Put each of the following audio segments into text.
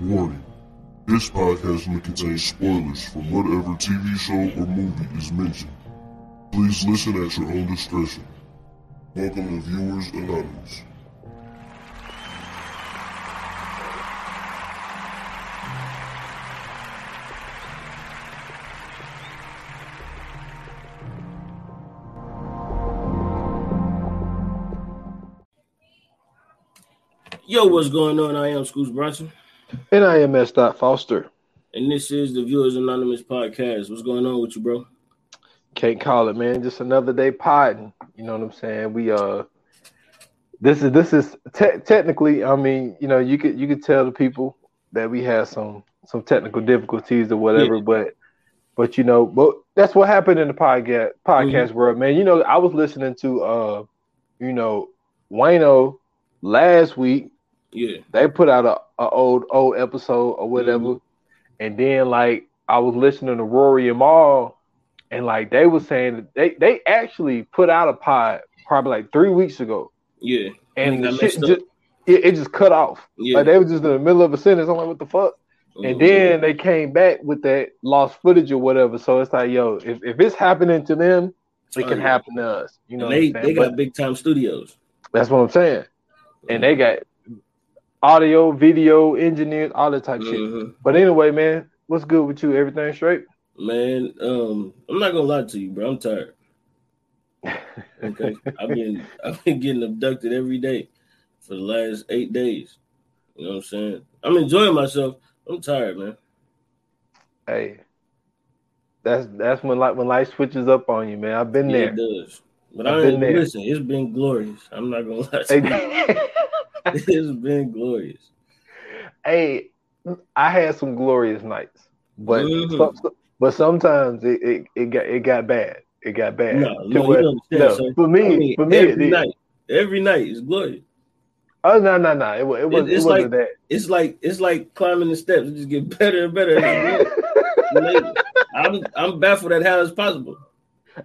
Warning. This podcast may contain spoilers from whatever TV show or movie is mentioned. Please listen at your own discretion. Welcome to Viewers Anonymous. Yo, what's going on? I am Scoots Bronson, And I am S. Dot Foster. and this is the Viewers Anonymous podcast. What's going on with you, bro? Can't call it, man. Just another day podding. You know what I'm saying? We uh, this is this is te- technically. I mean, you know, you could you could tell the people that we had some some technical difficulties or whatever, Yeah. but but you know, but that's what happened in the podcast podcast world, man. You know, I was listening to uh, you know, Wayno last week. Yeah, they put out a, a old old episode or whatever, and then like I was listening to Rory and Mal, and like they were saying that they they actually put out a pod probably like three weeks ago, yeah, and And the it shit just it, it just cut off. yeah. Like they were just in the middle of a sentence. I'm like, what the fuck? And Mhm. then they came back with that lost footage or whatever. So it's like, yo, if, if it's happening to them, it can Right. happen to us. You know, And they they got big time studios. that's what I'm saying. And they got audio, video, engineers, all that type of shit. But anyway, man, what's good with you? Everything straight? Man, um, I'm not gonna lie to you, bro. I'm tired. Okay, I've been I've been getting abducted every day for the last eight days. You know what I'm saying? I'm enjoying myself. I'm tired, man. Hey, that's that's when like when life switches up on you, man. I've been Yeah, there. it does. But I've I been there. listen. It's been glorious. I'm not gonna lie. To you. Hey, it's been glorious. hey, I had some glorious nights, but Mhm. some- but sometimes it, it, it got it got bad. It got bad. No, no, where- no, for me, I mean, for me, every night, every night is glorious. Oh no, no, no! It, wa- it was it it's wasn't It's like it's like climbing the steps. It just get better and better. as you go. that. I'm I'm baffled at how it's possible.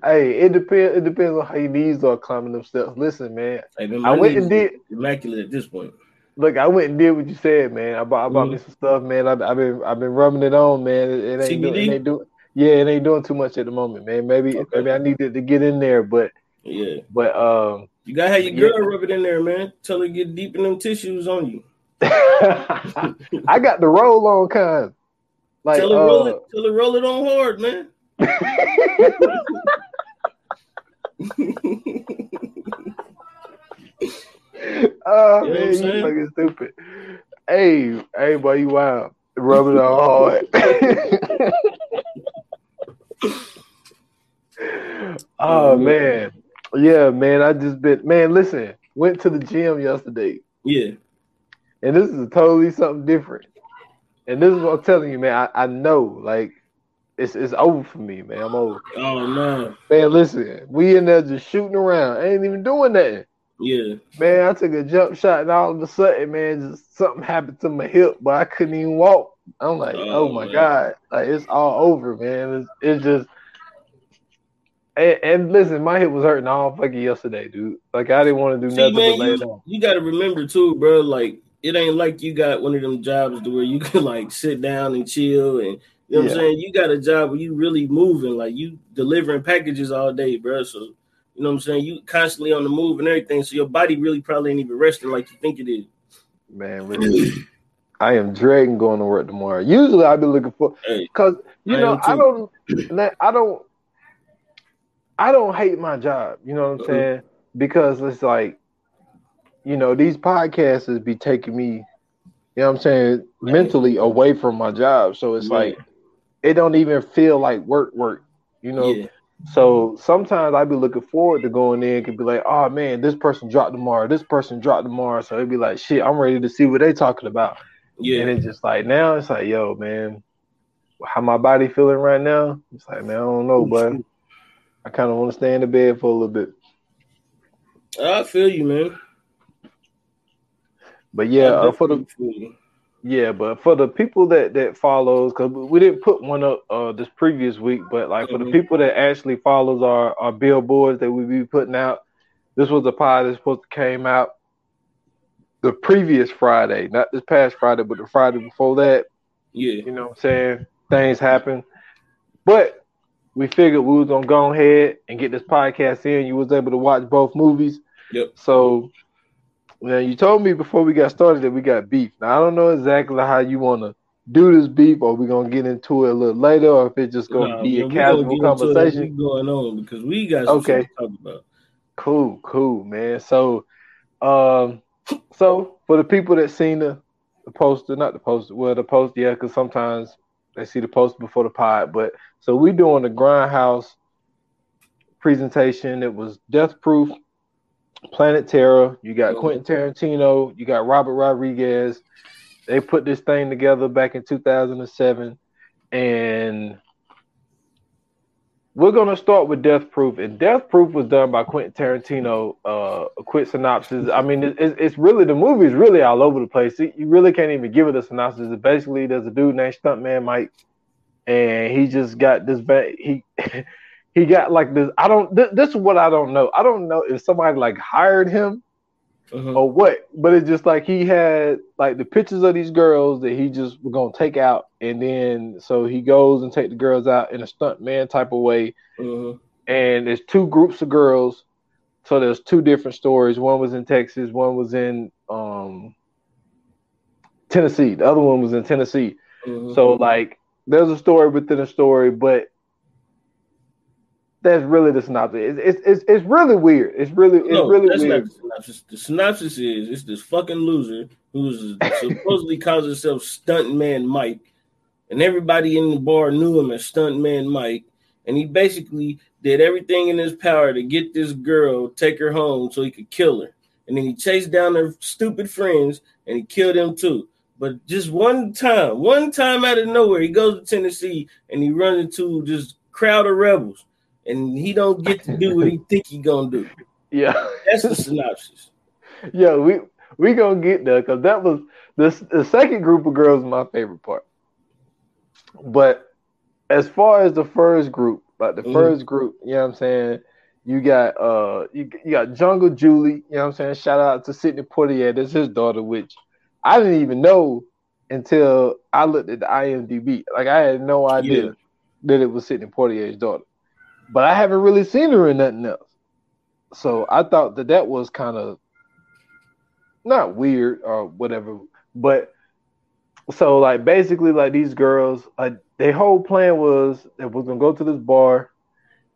Hey, it depends. It depends on how your knees are climbing them steps. Listen, man. Like, man, I went and did. immaculate at this point. Look, I went and did what you said, man. I bought, I bought me Mhm. some stuff, man. I, I've been, I've been rubbing it on, man. It, it ain't, doing, it ain't doing, yeah, it ain't doing too much at the moment, man. Maybe, Okay. maybe I needed to get in there, but, Yeah, but, um, you gotta have your Yeah. girl rub it in there, man. Tell her to get deep in them tissues on you. I got the roll on kind. Like, tell her roll uh, it. Tell her roll it on hard, man. oh You know what I'm man, you fucking stupid. Hey, hey, boy, you wild. Rub it on hard. oh man, yeah, man. I just been man. Listen, went to the gym yesterday, yeah, and this is totally something different. And this is what I'm telling you, man. I, I know, like, it's it's over for me, man. I'm over. oh no, Man, listen, we in there just shooting around. I ain't even doing nothing. yeah, Man, I took a jump shot and all of a sudden, man, just something happened to my hip, but I couldn't even walk. I'm like, Oh, oh, my man. god, like it's all over, man. It's, it's just, and, and listen, my hip was hurting all fucking yesterday, dude. Like I didn't want to do See, nothing man, but lay you, down. you got to remember too, bro. Like it ain't like you got one of them jobs to where you can like sit down and chill, and you know what I'm saying. You got a job where you really moving, like you delivering packages all day, bro. So you know what I'm saying. You constantly on the move and everything, so your body really probably ain't even resting like you think it is. Man, really, I am dreading going to work tomorrow. Usually, I've been looking for because you I know I don't, I don't, I don't hate my job. You know what I'm Mhm. saying? Because it's like, you know, these podcasters be taking me, you know what I'm saying, mentally away from my job. So it's Yeah. like, it don't even feel like work, work. You know. yeah, So sometimes I'd be looking forward to going in. Could be like, oh man, this person dropped tomorrow. This person dropped tomorrow. So it'd be like, shit, I'm ready to see what they talking about. yeah. And it's just like now it's like, yo, man, how my body feeling right now? It's like, man, I don't know, but I kind of want to stay in the bed for a little bit. I feel you, man. But yeah, uh, for the definitely feel you. Yeah, but for the people that that follows, because we didn't put one up uh this previous week, but like for the Mhm. people that actually follows our our billboards that we be putting out, this was a pod that supposed to came out the previous Friday, not this past Friday, but the Friday before that. Yeah. You know what I'm saying? Things happen. But we figured we was gonna go ahead and get this podcast in. You was able to watch both movies. Yep. So now you told me before we got started that we got beef. Now I don't know exactly how you wanna do this beef, or we're gonna get into it a little later, or if it's just gonna Nah, be man, a casual get into it as conversation. going on because we got Okay. shit to talk about. Cool, cool, man. So, um, so for the people that seen the, the poster, not the poster, well, the post, yeah, because sometimes they see the poster before the pod. But so we doing the Grindhouse presentation. It was Death Proof, Planet Terror. You got. Quentin Tarantino. You got Robert Rodriguez. They put this thing together back in 2007, and we're gonna start with Death Proof, and Death Proof was done by Quentin Tarantino. Uh, a quick synopsis. I mean, it, it's it's really the movie is really all over the place. You really can't even give it a synopsis. It's basically, there's a dude named Stuntman Mike, and he just got this. ba- He he got like this. I don't. This, this is what I don't know. I don't know if somebody like hired him Uh-huh. or what, but it's just like he had like the pictures of these girls that he just was gonna take out, and then so he goes and take the girls out in a stunt man type of way, Uh-huh. and there's two groups of girls, so there's two different stories. One was in Texas, one was in um Tennessee. The other one was in Tennessee. Uh-huh. So like there's a story within a story, but that's really the synopsis. It's it's it's, really weird. It's really it's no, really weird. the synopsis. The synopsis is it's this fucking loser who's supposedly calls himself Stuntman Mike, and everybody in the bar knew him as Stuntman Mike, and he basically did everything in his power to get this girl, take her home so he could kill her, and then he chased down her stupid friends and he killed them too. But just one time, one time out of nowhere, he goes to Tennessee and he runs into this crowd of rebels, and he don't get to do what he think he gonna do. Yeah. That's the synopsis. Yeah, we we gonna get there because that was the the second group of girls. My favorite part, but as far as the first group, like the Mhm. first group, you know what I'm saying. You got uh you, you got Jungle Julie, you know what I'm saying? Shout out to Sidney Poitier, that's his daughter, which I didn't even know until I looked at the IMDb. Like I had no idea Yeah. that it was Sidney Poitier's daughter. But I haven't really seen her in nothing else. So I thought that that was kind of not weird or whatever, but so like basically like these girls, like their whole plan was that we're gonna go to this bar,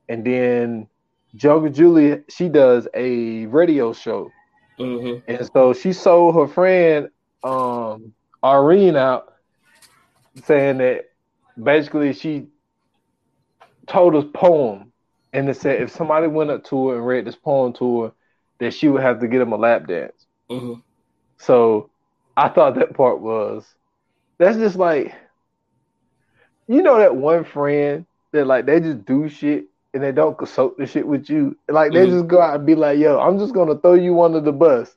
and then Jungle Julie she does a radio show, Mhm. and so she sold her friend um Irene out, saying that basically she told us poem, and it said if somebody went up to her and read this poem to her, that she would have to get him a lap dance. Mhm. So I thought that part was that's just like you know that one friend that like they just do shit and they don't consult the shit with you. Like they Mhm. just go out and be like, yo, I'm just gonna throw you under the bus.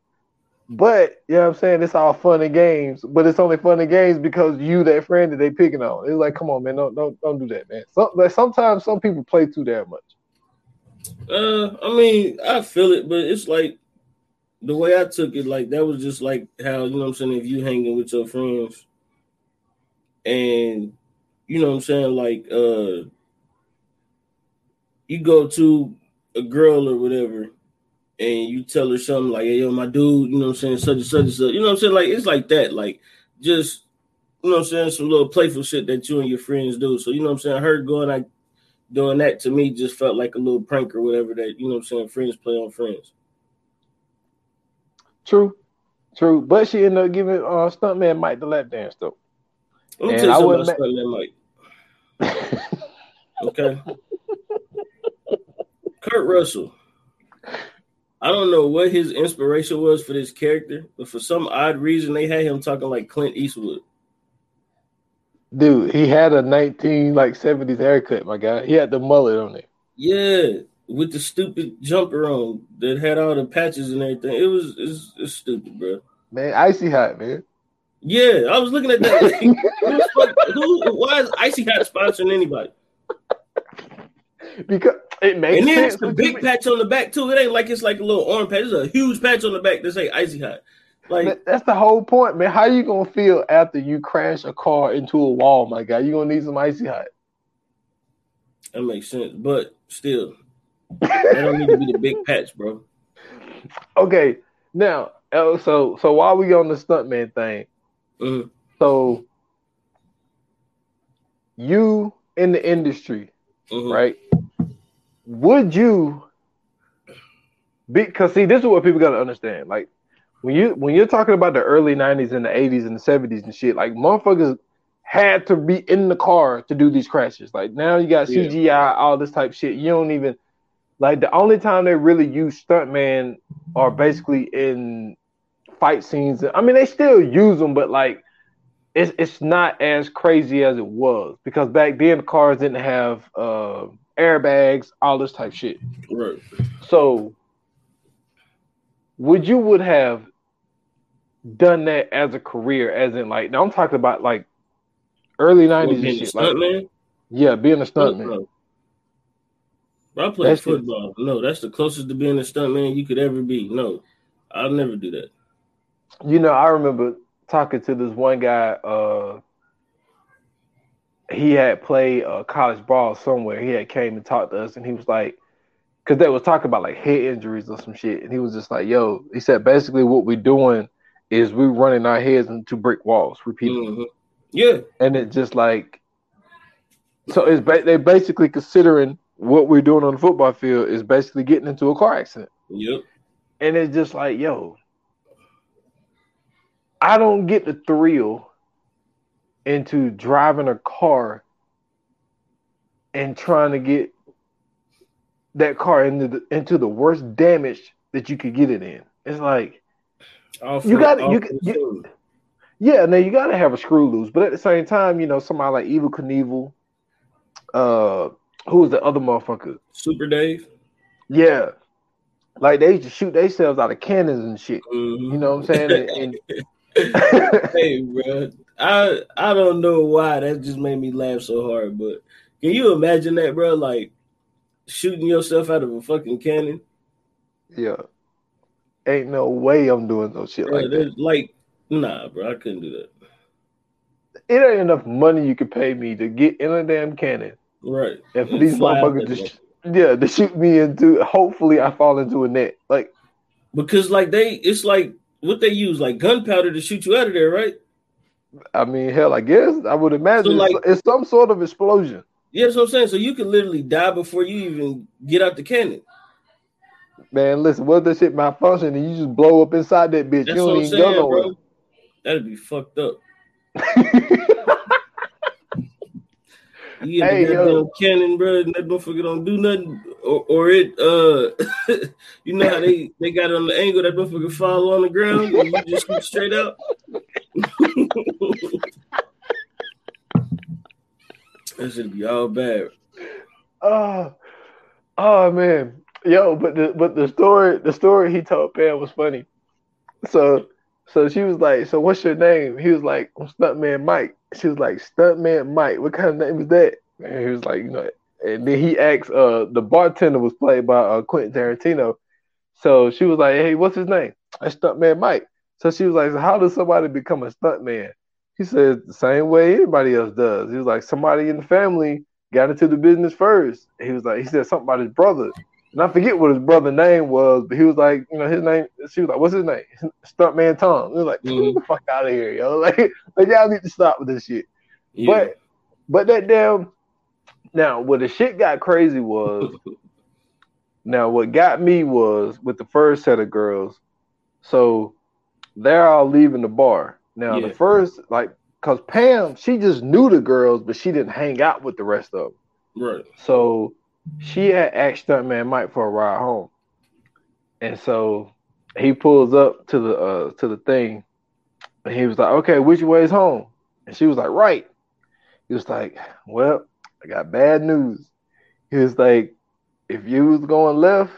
But you know what I'm saying? It's all fun and games, but it's only fun and games because you that friend that they picking on. It's like, come on, man, don't don't don't do that, man. So, like sometimes some people play too damn much. Uh, I mean, I feel it, but it's like the way I took it, like that was just like how you know what I'm saying. If you hanging with your friends, and you know what I'm saying, like uh, you go to a girl or whatever, and you tell her something like, "Hey, yo, my dude," you know what I'm saying, such and such and such. You know what I'm saying? Like it's like that, like just you know what I'm saying, some little playful shit that you and your friends do. So you know what I'm saying. Her going like doing that to me just felt like a little prank or whatever that you know what I'm saying. Friends play on friends. True, true. But she ended up giving uh stuntman Mike the lap dance though. Let me And tell you I something wouldn't Stuntman Mike. Okay. Kurt Russell. I don't know what his inspiration was for this character, but for some odd reason they had him talking like Clint Eastwood. Dude, he had a 19 like 70s haircut, my guy. He had the mullet on it. Yeah, with the stupid jumper on that had all the patches and everything. It was it's, it's stupid, bro. Man, icy hot, man. Yeah, I was looking at that. Who, who, why is Icy Hot sponsoring anybody? Because it makes And then sense. it's the What you big patch on the back too. It ain't like it's like a little arm patch. It's a huge patch on the back that say Icy Hot. Like that's the whole point, man. How you gonna feel after you crash a car into a wall, my guy? You gonna need some icy hot. That makes sense, but still, that don't need to be the big patch, bro. Okay, now, uh, so so while we on the stuntman thing, mm-hmm. so you in the industry, mm-hmm. right? Would you be because see, this is what people gotta understand. Like when you when you're talking about the early '90s and the '80s and the '70s and shit, like motherfuckers had to be in the car to do these crashes. Like now you got CGI, yeah. all this type shit. You don't even like the only time they really use stuntman are basically in fight scenes. I mean, they still use them, but like it's it's not as crazy as it was because back then cars didn't have uh, airbags, all this type shit. Right. So would you would have done that as a career, as in like now I'm talking about like early nineties and shit. Like, man? Yeah, being a stuntman. I play that's football. The, no, that's the closest to being a stuntman you could ever be. No, I'll never do that. You know, I remember talking to this one guy. Uh, he had played uh, college ball somewhere. He had came and talked to us, and he was like, because they was talking about like head injuries or some shit, and he was just like, "Yo," he said, basically what we're doing is we're running our heads into brick walls repeatedly. Mm-hmm. Yeah, and it just like, so it's ba- they basically considering what we're doing on the football field is basically getting into a car accident. Yep, and it's just like, yo, I don't get the thrill into driving a car and trying to get that car into the into the worst damage that you could get it in. It's like you got you, you yeah, now you got to have a screw loose, but at the same time, you know, somebody like Evel Knievel, uh, who was the other motherfucker? Super Dave. Yeah, like they used to shoot themselves out of cannons and shit. Mm-hmm. You know what I'm saying? And, and hey, bro, I I don't know why that just made me laugh so hard, but can you imagine that, bro? Like shooting yourself out of a fucking cannon. Yeah. Ain't no way I'm doing no shit bro, like that. Like, nah, bro, I couldn't do that. It ain't enough money you could pay me to get in a damn cannon. Right. And for these motherfuckers to, sh- yeah, to shoot me into hopefully I fall into a net. Like because like they it's like what they use, like gunpowder to shoot you out of there, right? I mean, hell, I guess I would imagine so like, it's, it's some sort of explosion. Yeah, that's what I'm saying. So you can literally die before you even get out the cannon. Man, listen, what that shit malfunction and you just blow up inside that bitch. That's you don't even saying, go nowhere. That'd be fucked up. you get hey, little cannon, bro, and that motherfucker don't do nothing, or, or it, uh, you know how they they got it on the angle that motherfucker fall on the ground and you just shoot straight out. That should be all bad. Oh, oh man, yo, but the but the story the story he told Pam was funny. So so she was like, "So what's your name?" He was like, "I'm Stuntman Mike." She was like, "Stuntman Mike, what kind of name is that?" And he was like, "You know." And then he asked, uh, the bartender was played by uh, Quentin Tarantino. So she was like, "Hey, what's his name?" That's Stuntman Mike. So she was like, so "How does somebody become a stuntman?" He said the same way anybody else does. He was like, somebody in the family got into the business first. He was like, he said something about his brother. And I forget what his brother name was, but he was like, you know, his name. She was like, "What's his name?" Stuntman Tom. He was like, mm-hmm. "Get the fuck out of here, yo!" Like, like y'all need to stop with this shit. Yeah. But, but that damn. Now, what the shit got crazy was. now, what got me was with the first set of girls. So, they're all leaving the bar, now yeah. the first, like, cause Pam, she just knew the girls, but she didn't hang out with the rest of them. Right. So she had asked Stuntman Mike for a ride home, and so he pulls up to the uh to the thing, and he was like, "Okay, which way is home?" And she was like, "Right." He was like, "Well, I got bad news." He was like, "If you was going left,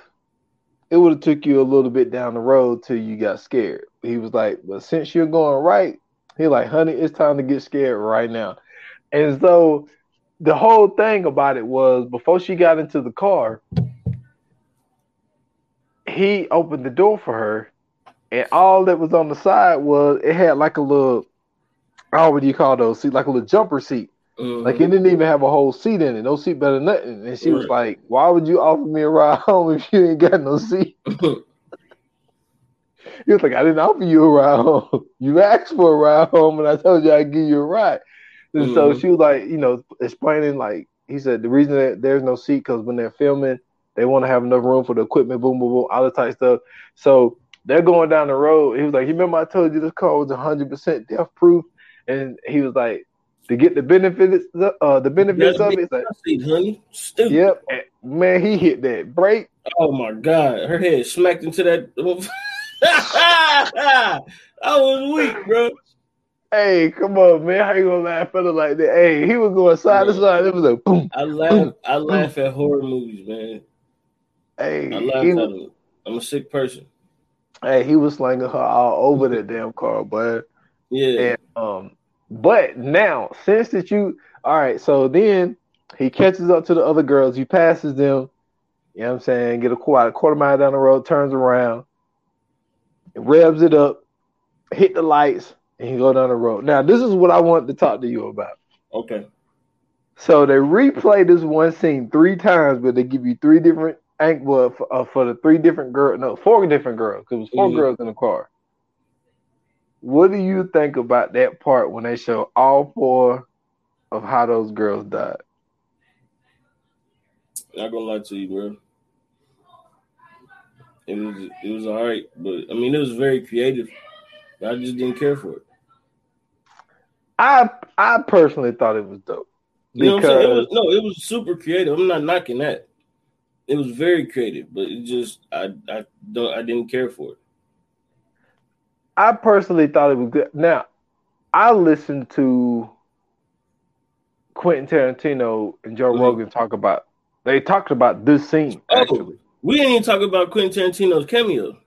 it would have took you a little bit down the road till you got scared." He was like, but since you're going right, he like, honey, it's time to get scared right now. And so the whole thing about it was before she got into the car, he opened the door for her and all that was on the side was it had like a little, oh, what do you call those seat? Like a little jumper seat. Mhm. Like it didn't even have a whole seat in it. No seat better than nothing. And she was like, "Why would you offer me a ride home if you ain't got no seat?" He was like, "I didn't offer you a ride home. You asked for a ride home, and I told you I'd give you a ride." And so Mhm. she was like, you know, explaining like he said the reason that there's no seat because when they're filming, they want to have enough room for the equipment, boom, boom, boom, all that type stuff. So they're going down the road. He was like, "You remember I told you this car was 100 percent death proof?" And he was like, "To get the benefits, uh, the benefits of it." It's like, seat, honey. Stupid. yep, man, he hit that brake. Oh my god, her head smacked into that. I was weak, bro. Hey, come on, man, how you gonna laugh at it like that? Hey, he was going side to side. It was a boom. I laugh. I laugh at horror movies, man. Hey, I laugh at them. I'm a sick person. hey, he was slinging her all over that damn car, but. Yeah. And um, but now since that you all right, so then he catches up to the other girls, he passes them, you know what I'm saying, get a quarter, a quarter mile down the road, turns around, revs it up, hit the lights, and he go down the road. Now this is what I want to talk to you about. Okay. So they replay this one scene three times, but they give you three different well, for, uh, for the three different girls, no, four different girls, because it was 4 Mhm. girls in the car. What do you think about that part when they show all four of how those girls died? I'm Not gonna lie to you, bro. It was it was all right, but I mean it was very creative. I just didn't care for it. I I personally thought it was dope You know what I'm saying? It because was no, it was super creative. I'm not knocking that. It was very creative, but it just I I don't I didn't care for it. I personally thought it was good. Now, I listened to Quentin Tarantino and Joe Mhm. Rogan talk about. They talked about this scene Oh. actually. We didn't even talk about Quentin Tarantino's cameo.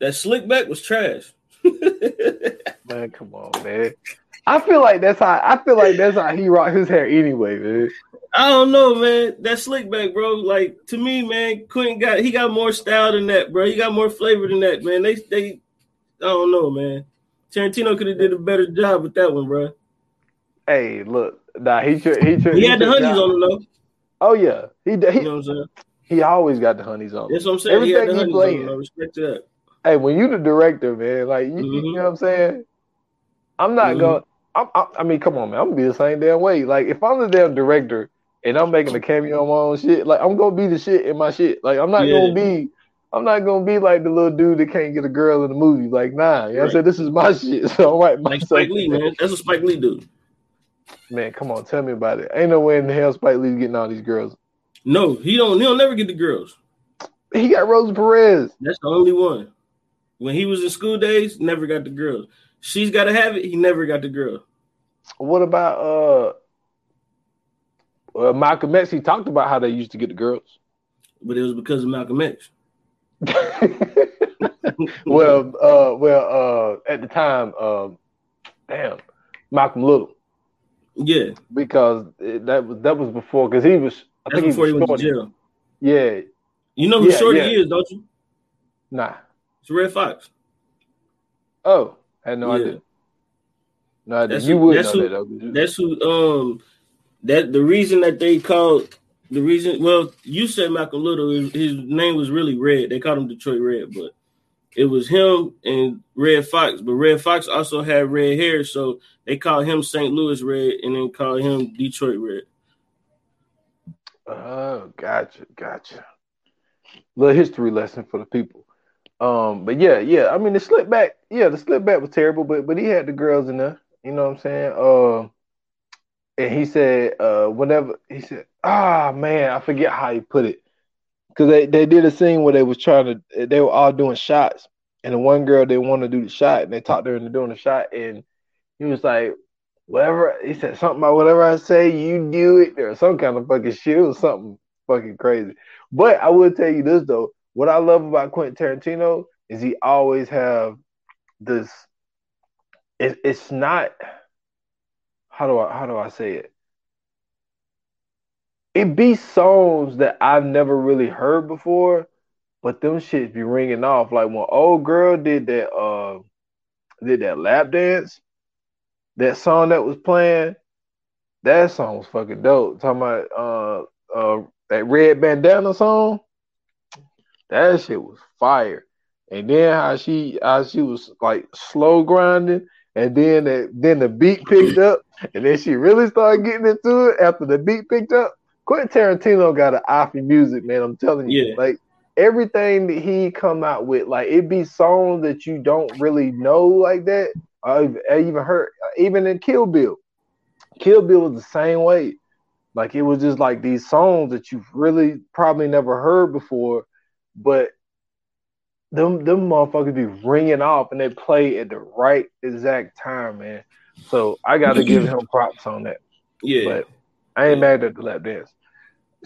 That slick back was trash. Man, come on, man. I feel like that's how I feel like that's how he rocked his hair anyway, man. I don't know, man. That slick back, bro. Like to me, man, Quentin got he got more style than that, bro. He got more flavor than that, man. They they I don't know, man. Tarantino could have did a better job with that one, bro. Hey, look, nah, he should he should He had the honeys got- on him though. Oh yeah, he he, You know what I'm saying? he always got the honeys on. That's what I'm saying. he Everything he him. playing. though. Respect that. Hey, when you the director, man, like you, you Mhm. know what I'm saying. I'm not Mhm. going. I'm, I, I mean, come on, man. I'm gonna be the same damn way. Like if I'm the damn director and I'm making a cameo on my own shit, like I'm gonna be the shit in my shit. Like I'm not Yeah. gonna be. I'm not gonna be like the little dude that can't get a girl in the movie. Like, nah, you know what I'm saying? This is my shit. So I'm right Like Spike Lee, man. That's what Spike Lee do. Man, come on, tell me about it. Ain't no way in the hell Spike Lee's getting all these girls. No, he don't. He'll never get the girls. He got Rosa Perez. That's the only one. When he was in School Daze, never got the girls. She's got to have it. He never got the girl. What about uh, uh Malcolm X? He talked about how they used to get the girls. But it was because of Malcolm X. well, uh, well, uh, at the time, um, damn, Malcolm Little, yeah, because it, that was that was before, because he was, I that's think before he he was went to jail. Yeah, You know who Yeah, Shorty yeah. is, don't you? nah. It's Redd Foxx. Oh, I had no Yeah. idea. No idea. That's You who- would know that's who- that though. That's who. Um, that the reason that they called the reason. Well, you said Malcolm Little. His, his name was really Red. They called him Detroit Red, but it was him and Redd Foxx. But Redd Foxx also had red hair, so they called him St. Louis Red, and then called him Detroit Red. Oh, gotcha, gotcha. Little history lesson for the people. Um, but yeah, yeah. I mean, the slip back, yeah, the slip back was terrible, but but he had the girls in there. You know what I'm saying? Uh, and he said, uh, whenever he said, ah, man, I forget how he put it, because they they did a scene where they was trying to, they were all doing shots, and the one girl didn't want to do the shot, and they talked her into doing the shot, and he was like, whatever. He said something about whatever I say, you do it, or some kind of fucking shit. It was something fucking crazy. But I will tell you this though, what I love about Quentin Tarantino is he always have this. It, it's not. How do I how do I say it? It be songs that I've never really heard before, but them shits be ringing off. Like when old girl did that, uh, did that lap dance, that song that was playing, that song was fucking dope. Talking about uh, uh, that red bandana song, that shit was fire. And then how she how she was like slow grinding, and then the, then the beat picked up, and then she really started getting into it after the beat picked up. Quentin Tarantino got an eye for music, man. I'm telling you, Yeah. like everything that he come out with, like it be songs that you don't really know like that. I, I even heard, even in Kill Bill, Kill Bill was the same way. Like it was just like these songs that you've really probably never heard before, but them them motherfuckers be ringing off and they play at the right exact time, man. So I got to give him props on that. Yeah. But I ain't mad at the lap dance.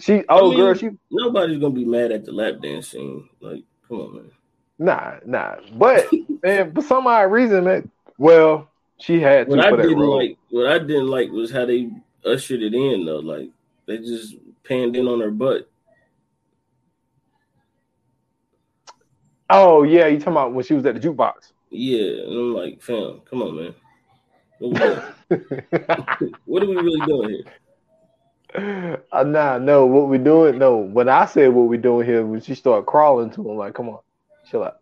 She, oh mean- girl, she Nobody's gonna be mad at the lap dance scene. Like, come on, man. nah, nah. But man, for some odd reason, man. Well, she had to What I didn't role. like, what I didn't like was how they ushered it in though. Like they just panned in on her butt. oh yeah, you talking about when she was at the jukebox? Yeah, and I'm like, fam, come on, man. What are we really doing here? uh, nah, no. What we doing? No. When I said what we doing here, when she started crawling to him, like, come on, chill out.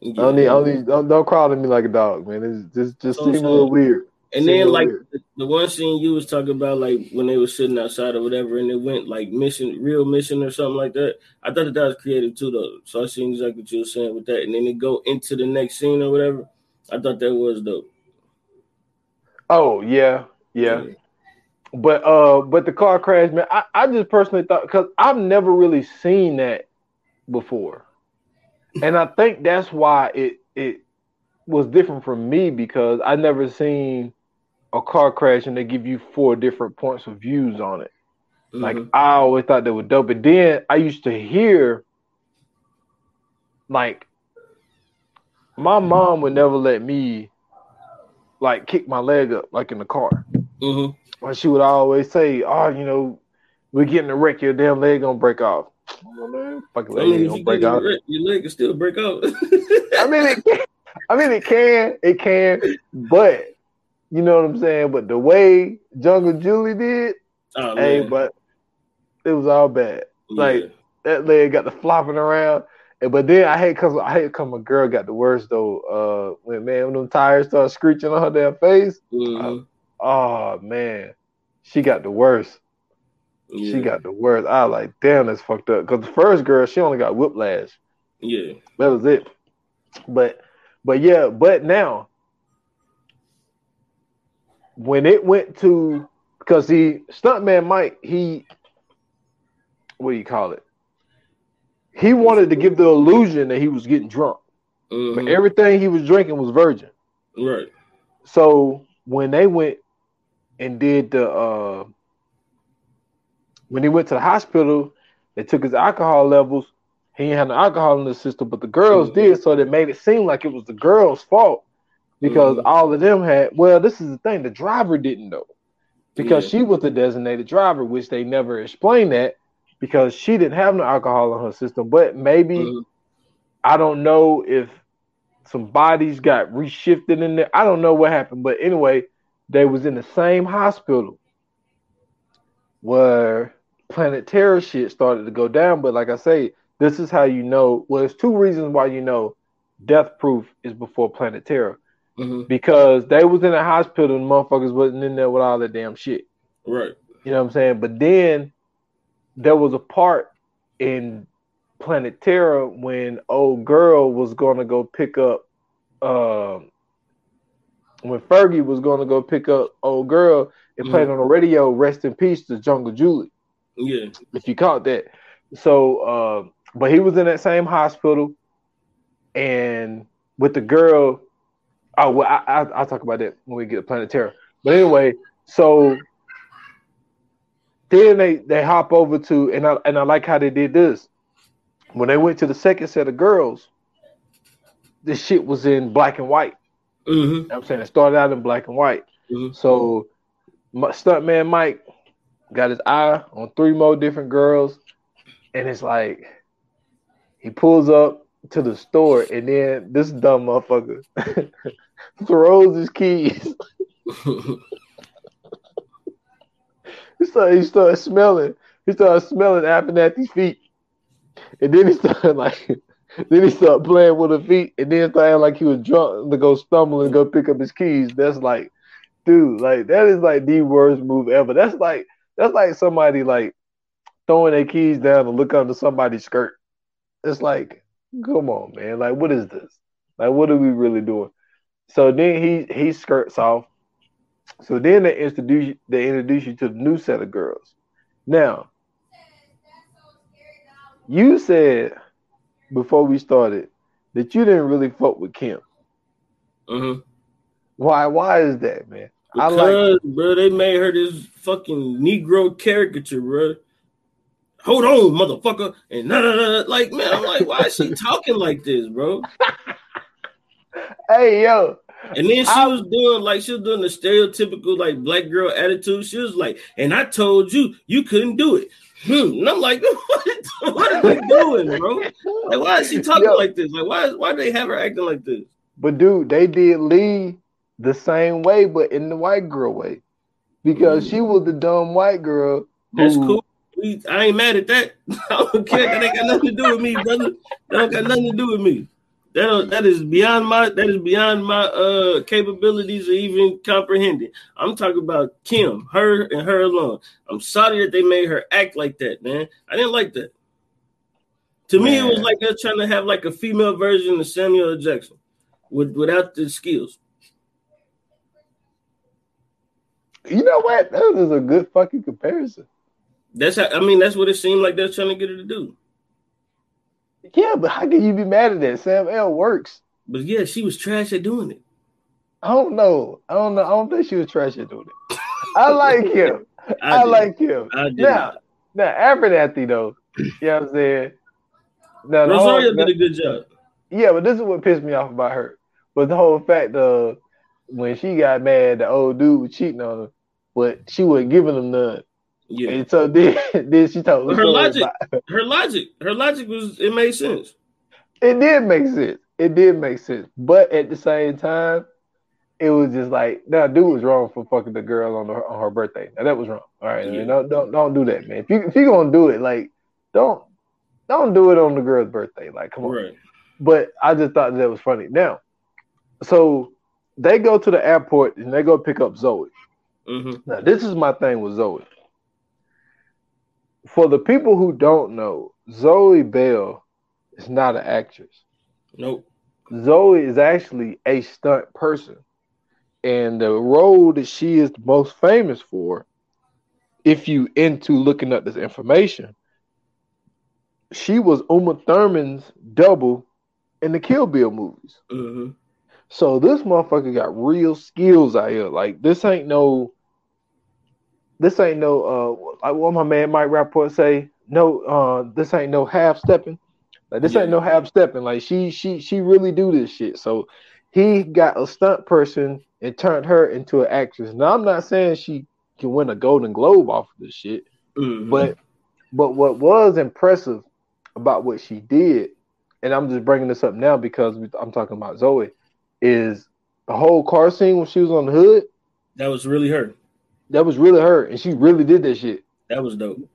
Yeah. Don't need, don't, need, don't, don't crawl to me like a dog, man. It's just, just seem a little weird. And Seem then like weird. the, one scene you was talking about, like when they were sitting outside or whatever, and it went like mission, real mission or something like that. I thought that, that was creative too, though. So I seen exactly what you were saying with that, and then it go into the next scene or whatever. I thought that was dope. Oh yeah, yeah. But uh, but the car crash, man. I, I just personally thought because I've never really seen that before, and I think that's why it it was different from me because I never seen a car crash and they give you four different points of views on it. Like Mhm. I always thought they were dope, and then I used to hear like my mom would never let me like kick my leg up like in the car. Mhm. Or she would always say, "Oh, you know, we're getting a wreck. Your damn leg gonna break off." Oh, man, fucking I leg mean, ain't gonna break off. your, your leg can still break out. I mean, it can, I mean, it can, it can, but you know what I'm saying. But the way Jungle Julie did, oh, hey, but it was all bad. like, That leg got the flopping around. And, but then I hate cause I hate cause my girl got the worst though. Uh, when man, when them tires started screeching on her damn face. Mhm. Oh man, she got the worst. yeah. She got the worst. I like, damn, that's fucked up. Cause the first girl, she only got whiplash. yeah. That was it. But, but yeah, but now, when it went to, cause he stuntman Mike, he, what do you call it? He wanted to give the illusion that he was getting drunk, but Mhm. everything he was drinking was virgin. Right. So when they went and did the uh when he went to the hospital, they took his alcohol levels. He didn't have no alcohol in the system, but the girls Mhm. did, so that made it seem like it was the girls' fault because Mhm. all of them had. Well, this is the thing: the driver didn't know because Yeah. she was the designated driver, which they never explained that because she didn't have no alcohol in her system. But maybe Mhm. I don't know if some bodies got reshifted in there. I don't know what happened, but anyway, they was in the same hospital where Planet Terror shit started to go down. But like I say, this is how you know. Well, there's two reasons why you know Death Proof is before Planet Terror Mhm. because they was in a hospital and motherfuckers wasn't in there with all that damn shit. Right. You know what I'm saying? But then there was a part in Planet Terror when old girl was gonna go pick up um when Fergie was gonna go pick up old girl, it played on the radio, rest in peace to Jungle Julie, Yeah. if you caught that. So uh, but he was in that same hospital and with the girl, oh well I, I I'll talk about that when we get to Planet Terror. But anyway, so then they they hop over to and I and I like how they did this. When they went to the second set of girls, this shit was in black and white. Mhm. You know I'm saying it started out in black and white. Mhm. So my stuntman Mike got his eye on three more different girls, and it's like He pulls up to the store, and then this dumb motherfucker throws his keys. he started, he started smelling. He started smelling Abernathy's feet, and then he started like, then he started playing with her feet, and then started like he was drunk to go stumble and go pick up his keys. That's like, dude, like that is like the worst move ever. That's like that's like somebody like throwing their keys down to look under somebody's skirt. It's like, come on, man. Like, what is this? Like, what are we really doing? So then he he skirts off. So then they introduce they introduce you to the new set of girls. Now, you said before we started that you didn't really fuck with Kim. Mm-hmm. Why? Why is that, man? Because, I like, bro, they made her this fucking Negro caricature, bro. Hold on, motherfucker, and nah, nah, nah. like, man, I'm like, why is she talking like this, bro? hey, yo. And then she I, was doing like she was doing the stereotypical like black girl attitude. She was like, and I told you you couldn't do it. Hmm. And I'm like, what, what are they doing, bro? Like, why is she talking yo, like this? Like, why why do they have her acting like this? But dude, they did Lee the same way, but in the white girl way, because mm. she was the dumb white girl. That's cool. I ain't mad at that. I don't care. That ain't got nothing to do with me, brother. That don't got nothing to do with me. That that is beyond my that is beyond my uh capabilities or even comprehending. I'm talking about Kim, her and her alone. I'm sorry that they made her act like that, man. I didn't like that. To me, it was like they're trying to have like a female version of Samuel Jackson with without the skills. You know what? That was a good fucking comparison. That's how I mean. That's what it seemed like they're trying to get her to do. Yeah, but how can you be mad at that? Sam L works. But yeah, she was trash at doing it. I don't know. I don't know. I don't think she was trash at doing it. I like him. I, I like him. I now, now Abernathy though, you know what I'm saying? Now, Rosario did a good job. Yeah, but this is what pissed me off about her. But the whole fact of when she got mad, the old dude was cheating on her, but she wasn't giving him none. Yeah. And so then, then she told her logic. Her logic. Her logic was it made sense. It did make sense. It did make sense. But at the same time, it was just like, now dude was wrong for fucking the girl on her on her birthday. Now that was wrong. All right, yeah. man, don't don't don't do that, man. If you if you gonna do it, like, don't don't do it on the girl's birthday. Like, come on. Right. But I just thought that was funny. Now, so they go to the airport and they go pick up Zoe. Mm-hmm. Now, this is my thing with Zoe for the people who don't know, Zoe Bell is not an actress. Nope. Zoe is actually a stunt person. And the role that she is most famous for, if you into looking up this information, she was Uma Thurman's double in the Kill Bill movies. Mm-hmm. So this motherfucker got real skills out here. Like this ain't no this ain't no uh like what my man Mike Rapaport say, no uh this ain't no half stepping. Like this yeah. ain't no half stepping. Like she she she really do this shit. So he got a stunt person and turned her into an actress. Now I'm not saying she can win a Golden Globe off of this shit, mm-hmm. but but what was impressive about what she did, and I'm just bringing this up now because I'm talking about Zoe, is the whole car scene when she was on the hood. That was really her. That was really her, and she really did that shit. That was dope.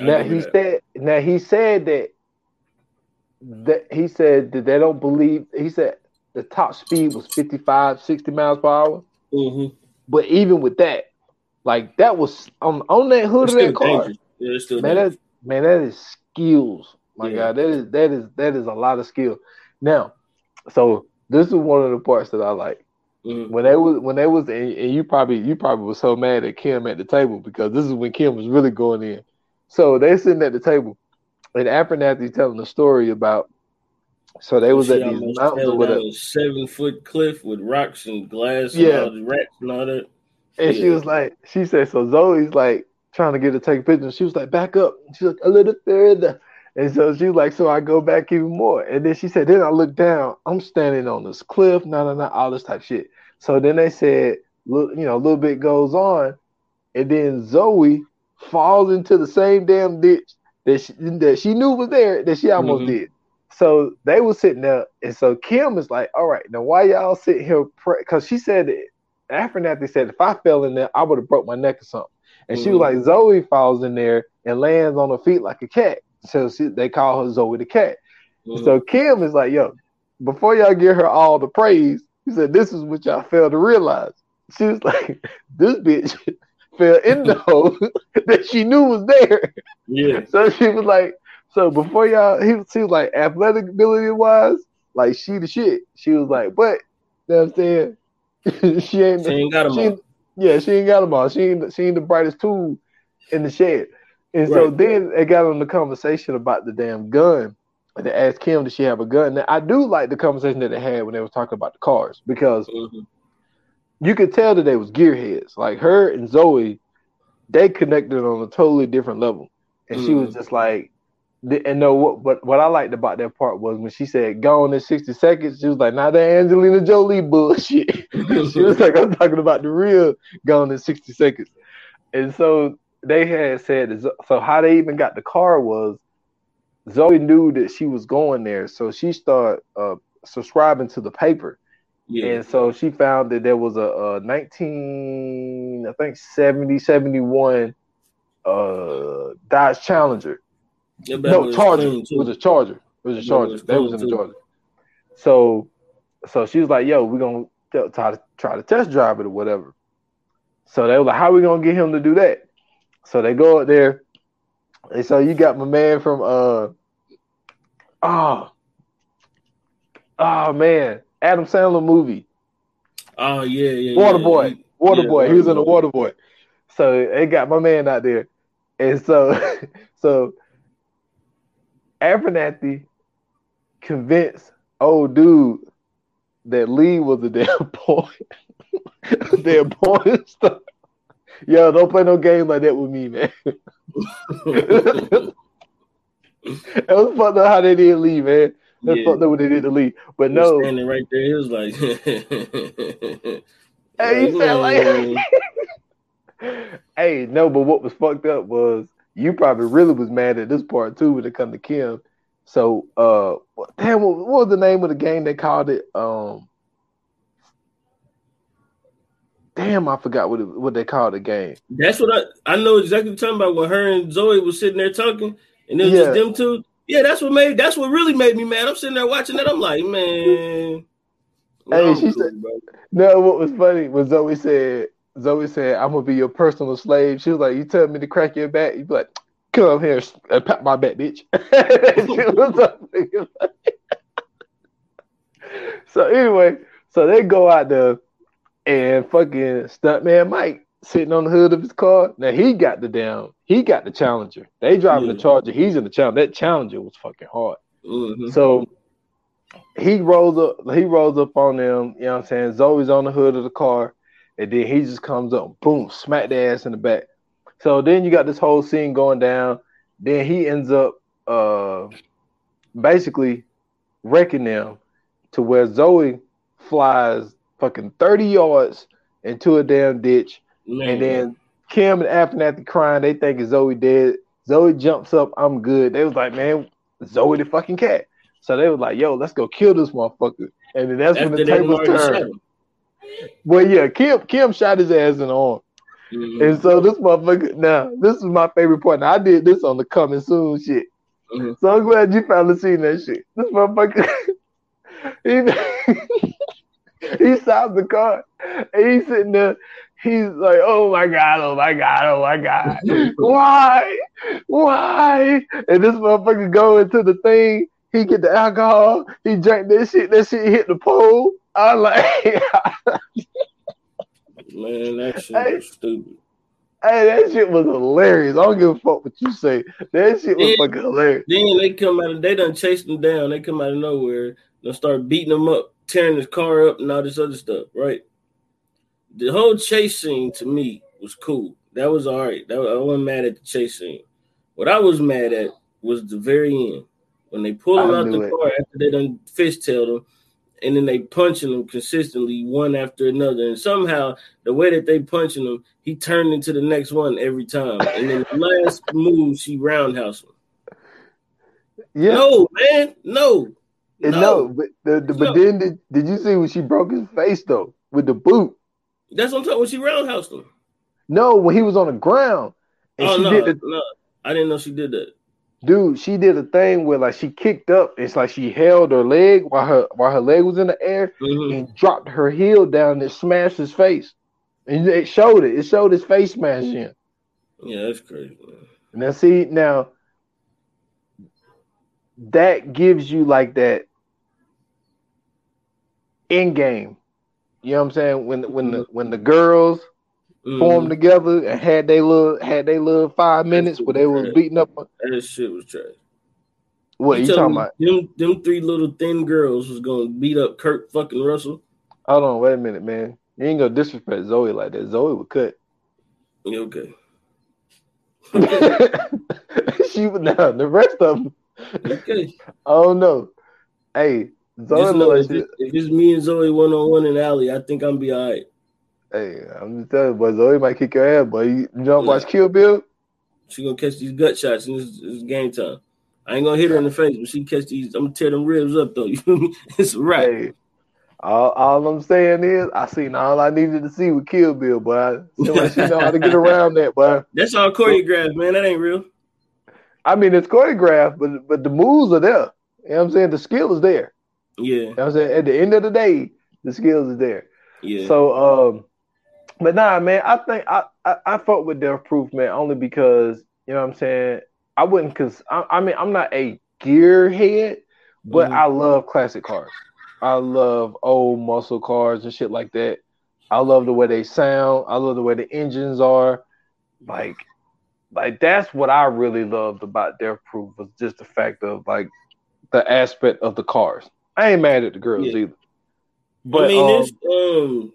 I now he that. said. Now he said that. That he said that they don't believe. He said the top speed was 55, 60 miles per hour. Mm-hmm. But even with that, like that was on on that hood it's of that car. Yeah, man, that, man, that is skills. My yeah. God, that is that is that is a lot of skill. Now, so this is one of the parts that I like. Mm-hmm. When they was when they was and, and you probably you probably was so mad at Kim at the table because this is when Kim was really going in. So they sitting at the table, and Abernathy telling the story about. So they was at these mountains with a seven foot cliff with rocks and glass, yeah, and all the rats and all that. And yeah. she was like, she said, so Zoe's like trying to get to take a picture. She was like, back up. She's like, a little further. And so she's like, so I go back even more. And then she said, then I look down. I'm standing on this cliff, no, no, no, all this type shit. So then they said, you know, a little bit goes on, and then Zoe falls into the same damn ditch that she, that she knew was there that she almost mm-hmm. did. so they were sitting there, and so Kim is like, "All right, now why y'all sit here?" Because she said, after that, they said if I fell in there, I would have broke my neck or something. And mm-hmm. she was like, mm-hmm. Zoe falls in there and lands on her feet like a cat. So she, they call her Zoe the cat. Mm-hmm. So Kim is like, "Yo, before y'all give her all the praise, he said this is what y'all failed to realize." She was like, "This bitch." fell in the hole that she knew was there. Yeah. So she was like, so before y'all, he, was, he was like athletic ability wise, like she the shit. She was like, but you know what I'm saying? she ain't she ain't got them all. Yeah, she ain't got them all. She ain't she ain't the brightest tool in the shed. And right. so then it got on the conversation about the damn gun. They asked Kim, did she have a gun? Now, I do like the conversation that they had when they were talking about the cars because mm-hmm. you could tell that they was gearheads. Like her and Zoe, they connected on a totally different level. And mm-hmm. she was mm-hmm. just like, and no, what but what I liked about that part was when she said "gone in 60 seconds," she was like, "Not that Angelina Jolie bullshit." she was like, "I'm talking about the real gone in 60 seconds," and so they had said so. How they even got the car was Zoe knew that she was going there, so she started uh, subscribing to the paper. Yeah. And so she found that there was a, a 19, I think 70, 71 uh, Dodge Challenger no, Charger. It was a Charger. It was a Charger. That was in the Charger. So, so she was like, "Yo, we're gonna try to try to test drive it or whatever." So they were like, "How are we gonna get him to do that?" So they go up there, and so you got my man from uh, oh, oh man, Adam Sandler movie. Oh yeah, yeah, Waterboy, yeah, Waterboy. Yeah, he was in the Waterboy. So they got my man out there, and so so Abernathy convinced old dude that Lee was a damn porn, damn porn star. Yo, don't play no game like that with me, man. it was fucked up how they didn't leave, man. That's yeah. fucked up what they did to Lee. But no, standing right there, he was like, "Hey, he felt like." hey, no, but what was fucked up was you probably really was mad at this part too when it come to Kim. So, uh, damn, what, what was the name of the game they called it? Um, damn, I forgot what it, what they called the game. That's what I I know exactly what you're talking about when her and Zoe was sitting there talking, and it was yeah. just them two. Yeah, that's what made that's what really made me mad. I'm sitting there watching that. I'm like, man. Hey, she said, no. What was funny was Zoe said Zoe said, I'm gonna be your personal slave. She was like, You tell me to crack your back, you be like, Come here and pat my back, bitch. so anyway, so they go out there and fucking stuntman Mike sitting on the hood of his car. Now he got the damn, he got the Challenger. They driving yeah. the Charger. He's in the Challenger. That Challenger was fucking hard. Mm-hmm. So he rolls up, he rolls up on them. You know what I'm saying? Zoe's on the hood of the car and then he just comes up, boom, smack the ass in the back. So then you got this whole scene going down. Then he ends up uh basically wrecking them to where Zoe flies fucking 30 yards into a damn ditch. Man. And then Kim and Abernathy crying, they think Zoe dead. Zoe jumps up, I'm good. They was like, man, Zoe the fucking cat. So they was like, yo, let's go kill this motherfucker. And then that's After when the tables turned. Well, yeah, Kim Kim shot his ass in the arm. Mm-hmm. And so this motherfucker now, this is my favorite part. Now I did this on the coming soon shit. Mm-hmm. So I'm glad you finally seen that shit. This motherfucker he he stops the car and he's sitting there. He's like, oh my god, oh my god, oh my god, why, why? And this motherfucker go into the thing. He get the alcohol. He drank that shit. That shit hit the pole. I like. Man, that shit hey, was stupid. Hey, that shit was hilarious. I don't give a fuck what you say. That shit was then, fucking hilarious. Then they come out of they done chased them down. They come out of nowhere. They start beating them up, tearing his car up, and all this other stuff. Right. The whole chase scene to me was cool. That was all right. That was, I wasn't mad at the chase scene. What I was mad at was the very end when they pull him out the it. car after they done fishtailed him and then they punching him consistently one after another. And somehow the way that they punching him, he turned into the next one every time. And then the last move, she roundhouse him. Yeah. No, man. No. And No. no, but the, the, but then did, did you see when she broke his face though with the boot? That's what I'm talking when she roundhoused him. No, when he was on the ground. And oh she no, did the no. I didn't know she did that. dude, she did a thing where like she kicked up. It's like she held her leg while her while her leg was in the air Mhm. and dropped her heel down and smashed his face. And it showed it. It showed his face smashing. Yeah, that's crazy. Man. Now see now that gives you like that in game. You know what I'm saying? When when the when the girls Mhm. formed together and had they little had they little five minutes where they was beating up That shit was trash. what you telling talking about? Them, them three little thin girls was gonna beat up Kurt fucking Russell. Hold on, wait a minute, man. You ain't gonna disrespect Zoe like that. Zoe would cut. Yeah, okay. she would now the rest of them. Okay. I don't know. Hey, Zoe Just know if, it, if it's me and Zoe one on one in alley, I think I'm be all right. Hey, I'm just telling you, boy, Zoe might kick your ass, but You, you don't watch Kill Bill? She gonna catch these gut shots and it's, it's game time. I ain't gonna hit her in the face, but she catch these. I'm gonna tear them ribs up though. You feel me? It's. Hey, all, all I'm saying is I seen all I needed to see with Kill Bill, but I she know how to get around that, but That's all choreographed, man. That ain't real. I mean it's choreographed, but but the moves are there. You know what I'm saying? The skill is there. Yeah, You know I'm saying? At the end of the day, the skills is there. yeah. So um but nah man, I think I, I, I fuck with Death Proof, man, only because you know what I'm saying, I wouldn't cause I, I mean I'm not a gearhead, but Mhm. I love classic cars. I love old muscle cars and shit like that. I love the way they sound. I love the way the engines are. Like, like that's what I really loved about Death Proof was just the fact of like the aspect of the cars. I ain't mad at the girls Yeah. either. But I mean, um, it's um,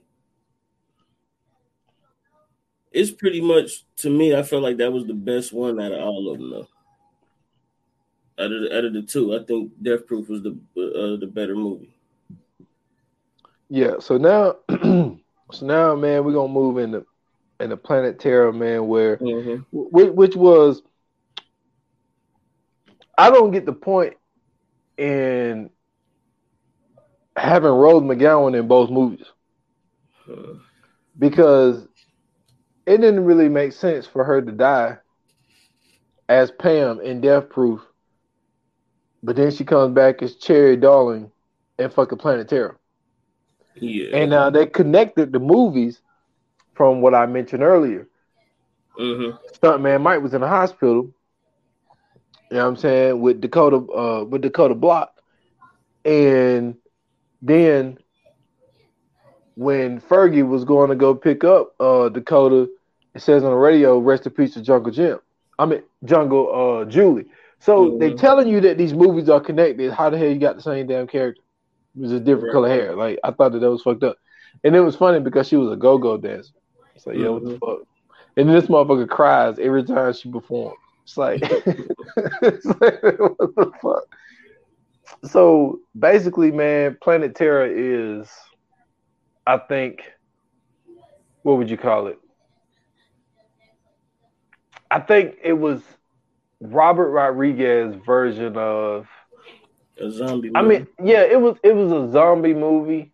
it's pretty much to me. I felt like that was the best one out of all of them, though. Out of the, out of the two, I think Death Proof was the uh, the better movie. Yeah, so now, so now, man, we're gonna move into into Planet Terror, man, where Mhm. which, which was I don't get the point in having Rose McGowan in both movies Uh, because it didn't really make sense for her to die as Pam in Death Proof, but then she comes back as Cherry Darling in fucking Planet Terror. yeah, And uh, they connected the movies from what I mentioned earlier. Mhm. Stuntman Mike was in the hospital. You know what I'm saying? With Dakota uh with Dakota Block. And then when Fergie was going to go pick up uh Dakota, it says on the radio, rest in peace to Jungle Jim. I mean Jungle uh Julie. So they Mhm. telling you that these movies are connected. How the hell you got the same damn character? It was a different Right. color hair. Like I thought that that was fucked up. And it was funny because she was a go-go dancer. So yeah, what the mm-hmm. fuck? And then this motherfucker cries every time she performs. It's like, it's like, what the fuck? So basically, man, Planet Terror is, I think, what would you call it? I think it was Robert Rodriguez version of. a zombie. I mean, yeah, it was it was a zombie movie,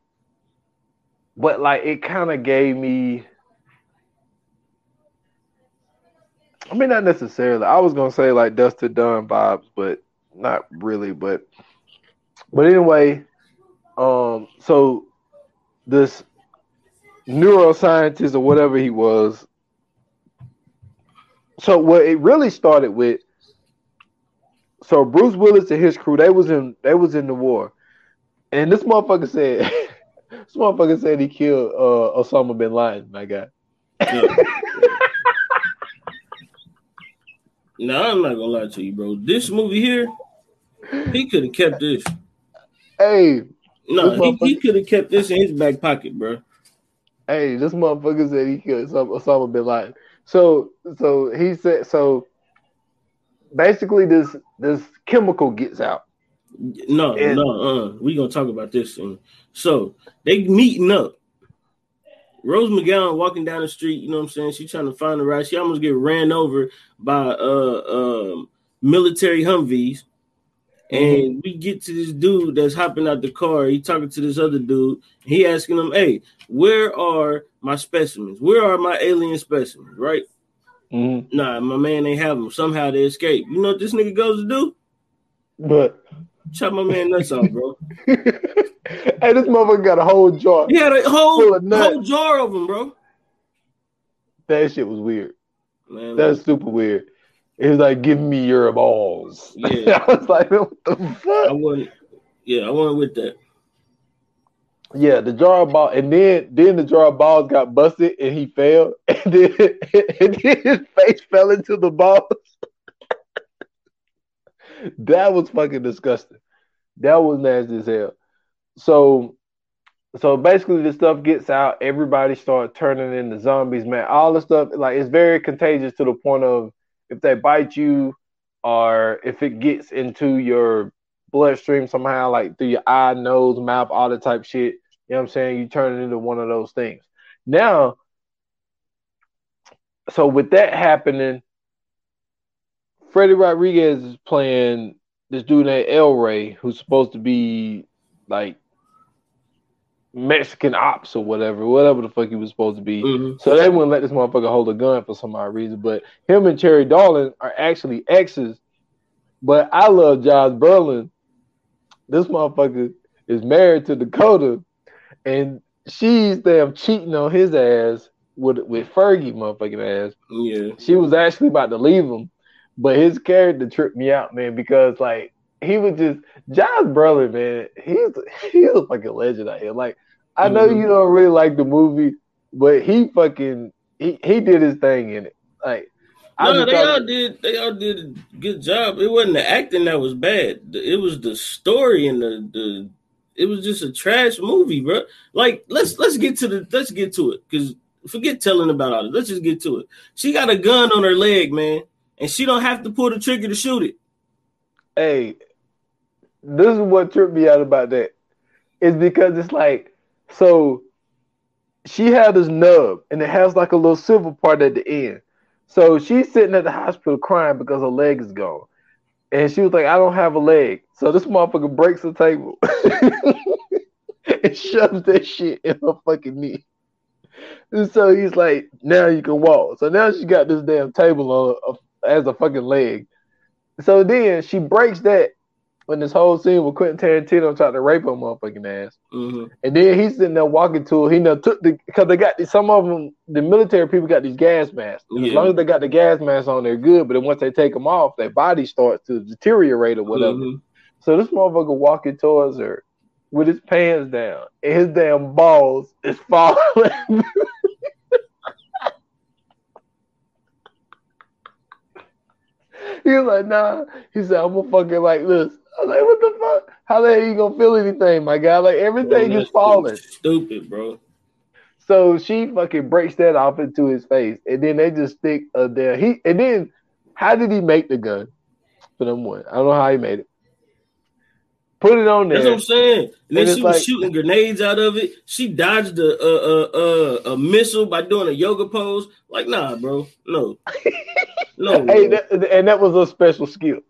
but like it kind of gave me. I mean, not necessarily. I was gonna say like Dusty Dunn vibes, but not really. But but anyway, um, so this neuroscientist or whatever he was. So what it really started with so Bruce Willis and his crew, they was in they was in the war. And this motherfucker said this motherfucker said he killed uh Osama bin Laden, my guy. Yeah. no, I'm not gonna lie to you, bro. This movie here, he could have kept this. Hey, No, he, he could have kept this in his back pocket, bro. hey, this motherfucker said he killed Osama bin Laden. So so he said so basically this this chemical gets out. No, And- no, uh, we gonna talk about this. And so they meeting up. Rose McGowan walking down the street, you know what I'm saying? She trying to find the ride. She almost get ran over by uh um military Humvees. And we get to this dude that's hopping out the car. He talking to this other dude. He asking him, "Hey, where are my specimens? Where are my alien specimens?" Right? Mhm. Nah, my man ain't have them. Somehow they escape. You know what this nigga goes to do? But Chop my man nuts off, bro. hey, this motherfucker got a whole jar. He had a whole whole jar of them, bro. That shit was weird. Man, That's super weird. He was like, "Give me your balls." Yeah. I was like, "What the I fuck?" wasn't. Yeah, I wasn't with that. Yeah, the jar of balls, and then then the jar of balls got busted, and he fell, and then, and then his face fell into the balls. That was fucking disgusting. That was nasty as hell. So, so basically, the stuff gets out. Everybody start turning into zombies, man. All the stuff, like, it's very contagious to the point of if they bite you, or if it gets into your bloodstream somehow, like through your eye, nose, mouth, all the type shit. You know what I'm saying? You turn it into one of those things. Now, so with that happening, Freddy Rodriguez is playing this dude named El Wray, who's supposed to be like Mexican ops or whatever, whatever the fuck he was supposed to be. Mhm. So they wouldn't let this motherfucker hold a gun for some odd reason. But him and Cherry Darling are actually exes. But I love Josh Brolin. This motherfucker is married to Dakota, and she's damn cheating on his ass with with Fergie motherfucking ass. Yeah. She was actually about to leave him, but his character tripped me out, man, because like he was just John's brother, man. He's he's like a fucking legend out here. Like I know Mhm. you don't really like the movie, but he fucking he, he did his thing in it. Like No, they all did. They all did a good job. It wasn't the acting that was bad. It was the story and the the. It was just a trash movie, bro. Like let's let's get to the let's get to it because forget telling about all this. Let's just get to it. She got a gun on her leg, man, and she don't have to pull the trigger to shoot it. hey, this is what tripped me out about that. Is because it's like, so she had this nub and it has like a little silver part at the end. So she's sitting at the hospital crying because her leg is gone. And she was like, I don't have a leg. So this motherfucker breaks the table and shoves that shit in her fucking knee. And so he's like, now you can walk. So now she got this damn table on as a fucking leg. So then she breaks that when this whole scene with Quentin Tarantino tried to rape her motherfucking ass. hmm And then he's sitting there walking to her. He now took the because they got some of them. The military people got these gas masks. And As long as they got the gas masks on, they're good. But then once they take them off, their body starts to deteriorate or whatever. Mhm. So this motherfucker walking towards her with his pants down, and his damn balls is falling. He was like, "Nah." He said, "I'm gonna fucking like this." I was like, "What the fuck? How the hell you gonna feel anything, my guy? Like everything Bro, is falling." Stupid, bro. So she fucking breaks that off into his face, and then they just stick a there. He and then how did he make the gun? For them one, I don't know how he made it. Put it on there. That's what. I'm saying. And then she was like- shooting grenades out of it. She dodged a a, a, a, a missile by doing a yoga pose. Like, nah, bro, no, no. Hey, that, and that was a special skill.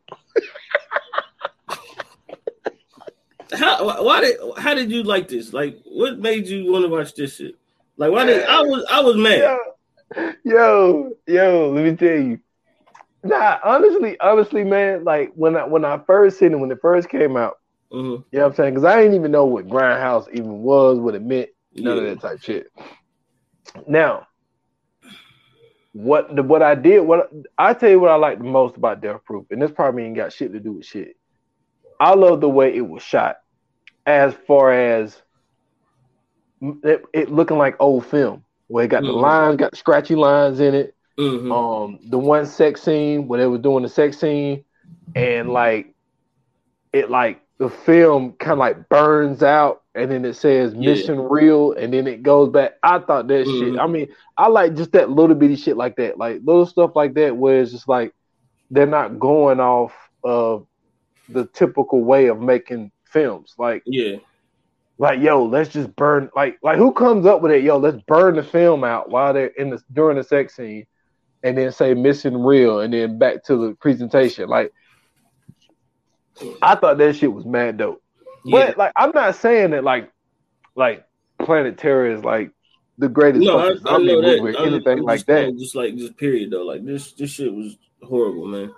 how why did how did you like this? Like, what made you want to watch this shit? Like, why did I was I was mad. Yo, yo, yo, let me tell you. Nah, honestly, honestly, man, like when I when I first seen it, when it first came out, Mhm. you know what I'm saying? Because I didn't even know what grindhouse even was, what it meant, none Yeah. of that type shit. Now, what the what I did, what I tell you what I like the most about Death Proof, and this probably ain't got shit to do with shit. I love the way it was shot, as far as it, it looking like old film, where it got the Mhm. lines, got the scratchy lines in it. Mhm. Um, the one sex scene where they were doing the sex scene, and like it like the film kind of like burns out, and then it says Yeah. mission reel, and then it goes back. I thought that shit. Mhm. I mean, I like just that little bitty shit like that, like little stuff like that, where it's just like they're not going off of the typical way of making films, like yeah, like yo, let's just burn like like who comes up with it? Yo, let's burn the film out while they're in the during the sex scene, and then say missing reel, and then back to the presentation. Like I thought that shit was mad dope. Yeah. But like, I'm not saying that like, like Planet Terror is like the greatest No, I, I zombie know that. movie or I'm- anything like just that. Just like just period though. Like this this shit was horrible, man.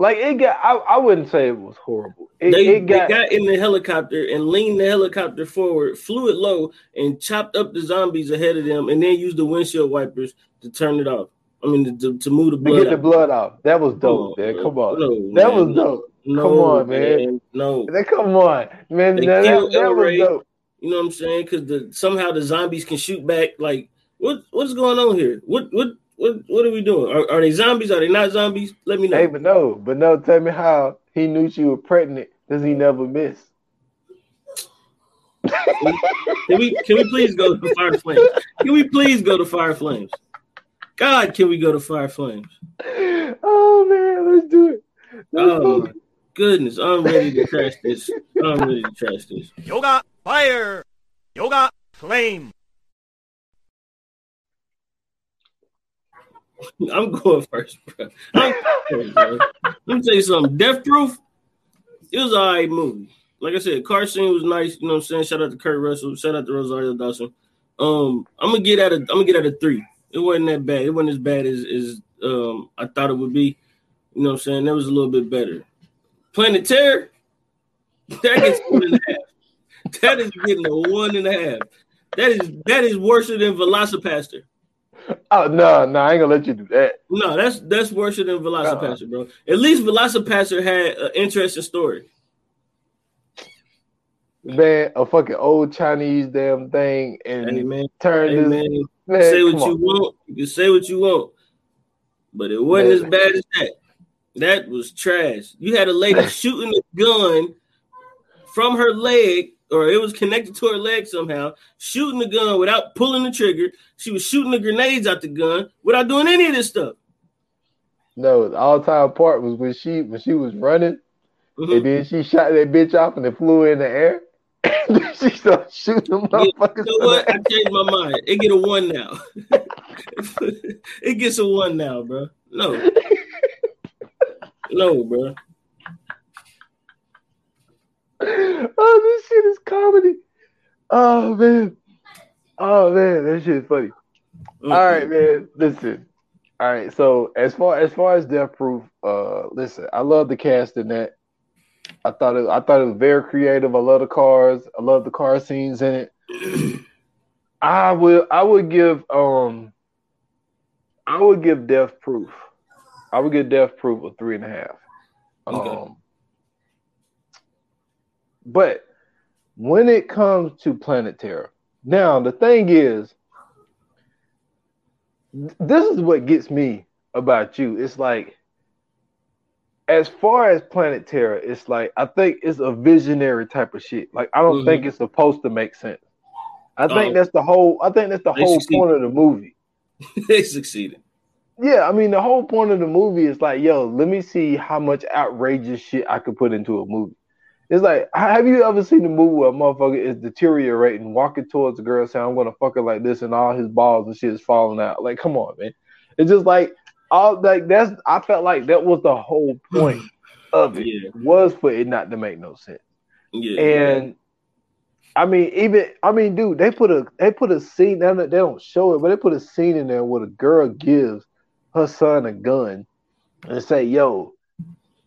Like it got, I, I wouldn't say it was horrible. It, They, it got, they got in the helicopter and leaned the helicopter forward, flew it low, and chopped up the zombies ahead of them, and then used the windshield wipers to turn it off. I mean, to, to move the blood, to get the blood off. That was Come dope, on, man. Come on, No, that man. was dope. No, Come on, man. No, Man, Come on, man. They That, killed that, that El was dope. you know what I'm saying? Because the somehow the zombies can shoot back. Like, what what's going on here? What what what what are we doing? Are, are they zombies? Are they not zombies? Let me know. Hey, but no, but no. Tell me how he knew she was pregnant. Does he never miss? Can we can we please go to Fire Flames? Can we please go to Fire Flames? God, can we go to Fire Flames? Oh man, let's do it. Let's Oh goodness, I'm ready to trash this. I'm ready to trash this. Yoga fire. Yoga flame. I'm going first, bro. I'm going bro. Let me tell you something. Death Proof, it was an alright movie. Like I said, car scene was nice. You know what I'm saying? Shout out to Kurt Russell. Shout out to Rosario Dawson. Um, I'm gonna get at a I'm gonna get at a three. It wasn't that bad. It wasn't as bad as, as um I thought it would be. You know what I'm saying? That was a little bit better. Planet Terror, that gets one and a half. That is getting a one and a half. That is that is worse than Velocipastor. Oh no, no, I ain't gonna let you do that. No, that's that's worse than Velocipastor, uh-uh. bro. At least Velocipastor had an interesting story. Man, a fucking old Chinese damn thing and Hey man, turn hey this man, man, say what you on. want. You can say what you want, but it wasn't Man. as bad as that. That was trash. You had a lady shooting a gun from her leg, or it was connected to her leg somehow, shooting the gun without pulling the trigger. She was shooting the grenades out the gun without doing any of this stuff. No, the all time part was when she when she was running Mhm. and then she shot that bitch off and it flew in the air. she started shooting them Yeah, motherfuckers. You know what? I changed my mind. It get a one now. it gets a one now, bro. No, no, bro. oh, this shit is comedy. Oh man. Oh man, that shit is funny. Mm-mm. All right, man. Listen. All right. So as far as far as Death Proof, uh, listen, I love the cast in that. I thought it. I thought it was very creative. I love the cars. I love the car scenes in it. I will. I would give. Um. I would give Death Proof. I would get Death Proof of three and a half. Okay. Um. But when it comes to Planet Terror, now the thing is, this is what gets me about you. It's like, as far as Planet Terror, it's like I think it's a visionary type of shit. Like I don't Mhm. think it's supposed to make sense. I think Oh. that's the whole. I think that's the whole succeed. point of the movie. they succeeded. Yeah, I mean the whole point of the movie is like, yo, let me see how much outrageous shit I could put into a movie. It's like, have you ever seen a movie where a motherfucker is deteriorating, walking towards a girl saying, I'm gonna fuck her like this, and all his balls and shit is falling out? Like, come on, man. It's just like all like that's I felt like that was the whole point of it Yeah, was for it not to make no sense. yeah. And I mean, even I mean, dude, they put a they put a scene. They don't, they don't show it, but they put a scene in there where the girl gives her son a gun and say, "Yo,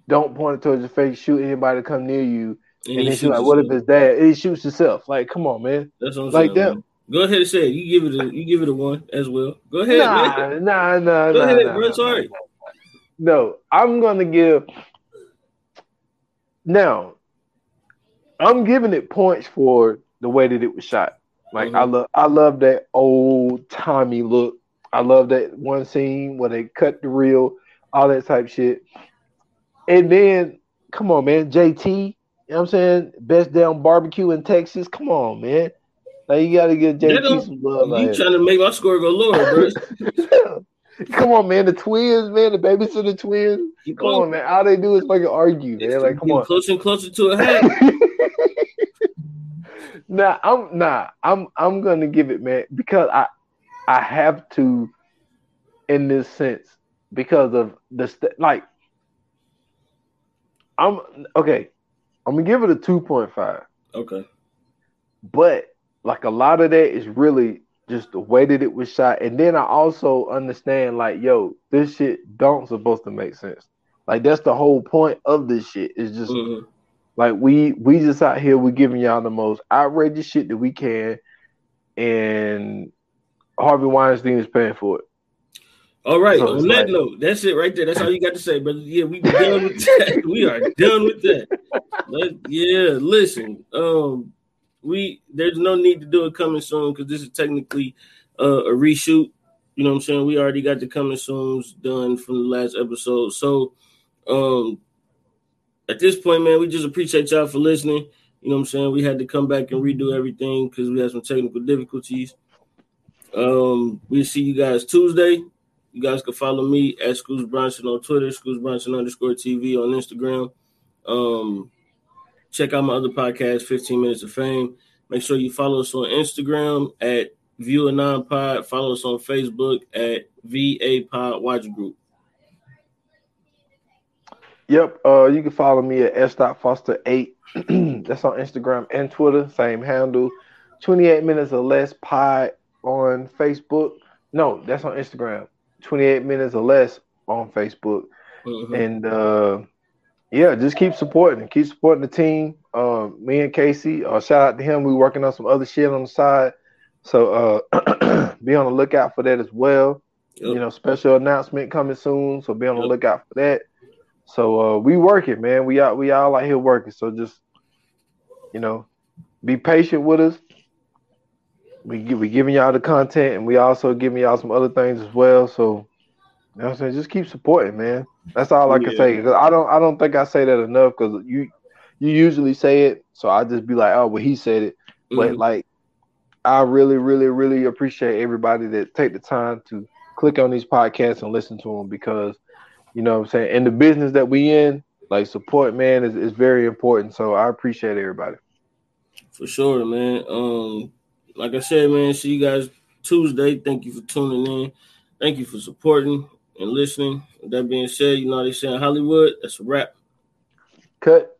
don't point it towards your face. Shoot anybody come near you." And, he then she's like, "What if it's dad?" And he shoots himself. Like, come on, man. That's what I'm like saying. that? man. Go ahead and say it. You give it a you give it a one as well. Go ahead, Nah, man. nah, nah, Go nah, ahead, nah, bro. nah, Sorry. No, I'm gonna give. Now, I'm giving it points for the way that it was shot. Like I Mhm. love, I love that old timey look. I love that one scene where they cut the reel, all that type shit. And then, come on, man, JT. You know what I'm saying? Best damn barbecue in Texas. Come on, man. Like you gotta get JT some love. You trying to make my score go lower, bro? Come on, man. The twins, man. The babysitter twins. Keep Come on, man. All they do is fucking argue, It's man. Like, come on. closer and closer to a hat. nah, I'm nah. I'm I'm gonna give it, man, because I I have to in this sense because of the st- like I'm okay. I'm gonna give it a two point five. Okay. But like a lot of that is really just the way that it was shot, and then I also understand like, yo, this shit don't supposed to make sense. Like that's the whole point of this shit. Is just Mhm. like we we just out here we giving y'all the most outrageous shit that we can, and Harvey Weinstein is paying for it. All right. So on that like- note, that's it right there. That's all you got to say, brother. Yeah, we done with that. we are done with that. Let- yeah, listen. Um, we there's no need to do it coming soon because this is technically uh, a reshoot. You know what I'm saying? We already got the coming soon's done from the last episode. So um at this point, man, we just appreciate y'all for listening. You know what I'm saying? We had to come back and redo everything because we had some technical difficulties. Um, we'll see you guys Tuesday. You guys can follow me at Schools Bronson on Twitter, Schools Bronson underscore TV on Instagram. Um, check out my other podcast, 15 Minutes of Fame. Make sure you follow us on Instagram at View a Non Pod. Follow us on Facebook at VA Pod Watch Group. Yep. Uh, you can follow me at s. Foster eight. That's on Instagram and Twitter. Same handle. Twenty eight minutes or less pod on Facebook. No, that's on Instagram. Twenty eight minutes or less on Facebook. Mhm. And uh, yeah, just keep supporting. Keep supporting the team. Um, me and Casey. Uh, shout out to him. We working on some other shit on the side. So uh, be on the lookout for that as well Yep. you know, special announcement coming soon. So be on the Yep. lookout for that. So uh we working, man. We out we all out here working. So just you know, be patient with us. We we giving y'all the content and we also giving y'all some other things as well. So you know what I'm saying? Just keep supporting, man. That's all I can Yeah. say. Cause I don't I don't think I say that enough because you you usually say it. So I just be like, oh well he said it. But Mhm. like I really, really, really appreciate everybody that take the time to click on these podcasts and listen to them because you know what I'm saying in the business that we in, like support man is, is very important. So I appreciate everybody. For sure, man. Um, like I said, man, see you guys Tuesday. Thank you for tuning in. Thank you for supporting and listening. With that being said, you know they say in Hollywood, that's a wrap. Cut.